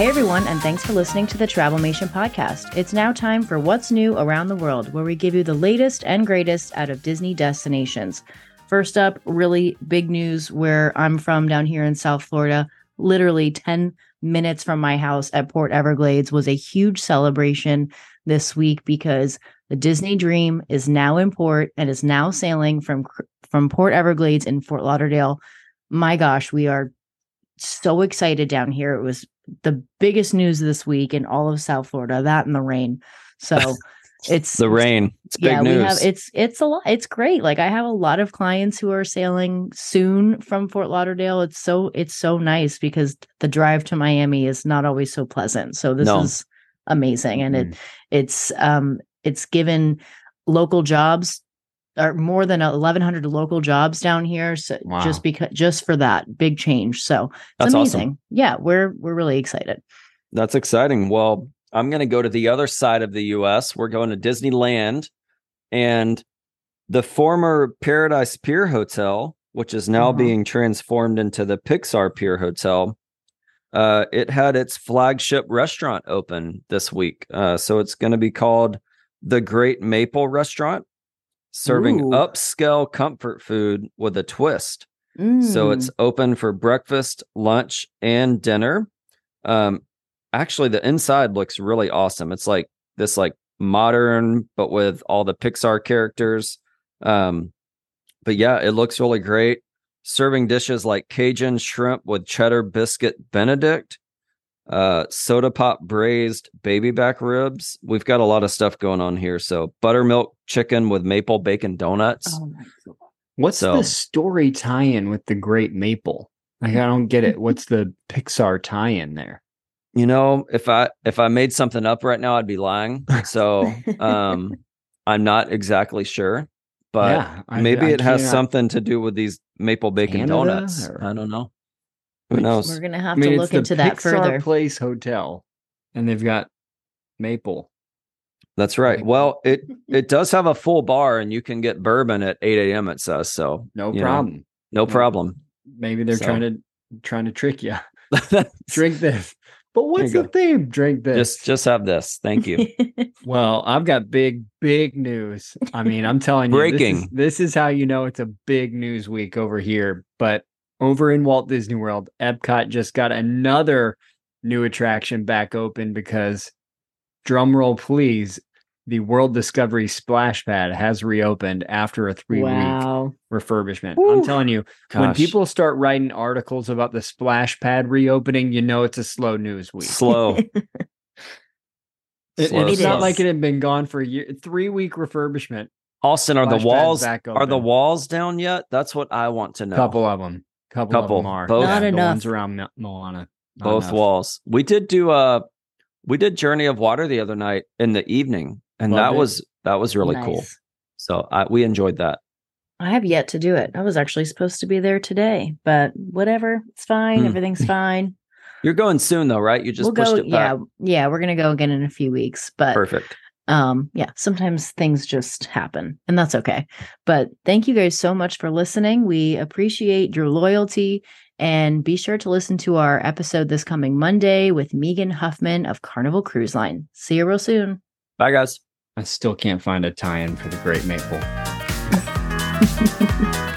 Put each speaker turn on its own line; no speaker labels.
Hey everyone, and thanks for listening to the Travelmation podcast. It's now time for What's New Around the World, where we give you the latest and greatest out of Disney destinations. First up, really big news where I'm from down here in South Florida. Literally 10 minutes from my house at Port Everglades was a huge celebration this week because the Disney Dream is now in port and is now sailing from from Port Everglades in Fort Lauderdale. My gosh, we are so excited down here. It was the biggest news this week in all of South Florida, that and the rain. So it's
the rain. It's big
yeah,
news.
we have it's it's a lot. It's great. Like I have a lot of clients who are sailing soon from Fort Lauderdale. It's so it's so nice because the drive to Miami is not always so pleasant. So this
No.
is amazing and
Mm-hmm.
it it's um it's given local jobs or more than 1100 local jobs down here so
Wow.
just because just for that big change so it's
That's
amazing
awesome.
yeah we're we're really excited
That's exciting. Well, I'm going to go to the other side of the US. We're going to Disneyland and the former Paradise Pier Hotel, which is now
Uh-huh.
being transformed into the Pixar Pier Hotel. Uh, it had its flagship restaurant open this week. Uh, so it's going to be called the Great Maple Restaurant, serving
Ooh.
upscale comfort food with a twist. So
Mm.
it's open for breakfast, lunch, and dinner. Um, actually, the inside looks really awesome. It's like this like modern, but with all the Pixar characters. Um, but yeah, it looks really great. Serving dishes like Cajun shrimp with cheddar biscuit Benedict, uh, soda pop braised baby back ribs. We've got a lot of stuff going on here. So buttermilk chicken with maple bacon donuts.
Oh my
What's
So-
the story tie-in with the Great Maple? Like I don't get it. What's the Pixar tie-in there?
You know, if I if I made something up right now, I'd be lying. So um I'm not exactly sure, but
Yeah, I-
maybe
I
it has something to do with these maple bacon
Canada,
donuts.
or-
I don't know. Who knows?
we're gonna have
I mean,
to look into that
Pixar
further
Place Hotel, and they've got maple.
That's right.
Like-
Well, it it does have a full bar, and you can get bourbon at 8 a.m. It says so.
No
you know,
problem.
no problem.
Maybe they're
So-
trying to trying to trick you. Drink this. But what's
you
the theme? Drink this.
just just have this. Thank you.
Well, I've got big, big news. I mean, I'm telling you, this is-
Breaking.
This is, how you know it's a big news week over here. But over in Walt Disney World, Epcot just got another new attraction back open because, drum roll please, the World Discovery Splash Pad has reopened after a three week
wow
refurbishment.
Whew.
I'm telling you, when people start writing articles about the Splash Pad reopening, you know it's a slow news week.
slow.
It-
slow,
it's not like it had been gone for a year. Three week refurbishment.
Austin, are the
Splash pad's
walls
back
are the walls down yet? That's what I want to know.
Couple of them. Couple, of them are.
Both.
Not
the
enough.
ones around Mil- Moana. Not
both
enough.
walls. We did do a we did Journey of Water the other night in the evening, and
Loved
that
it.
was that was really cool. So I, we enjoyed that.
I have yet to do it. I was actually supposed to be there today, but whatever. It's fine.
Hmm.
Everything's fine.
You're going soon though, right? You just
we'll
pushed
go.
it back.
Yeah, yeah. We're gonna go again in a few weeks, but
Perfect.
Um, yeah. Sometimes things just happen, and that's okay. But thank you guys so much for listening. We appreciate your loyalty, and be sure to listen to our episode this coming Monday with Megan Huffman of Carnival Cruise Line. See you real soon.
Bye guys.
I still can't find a tie in for the Great Maple.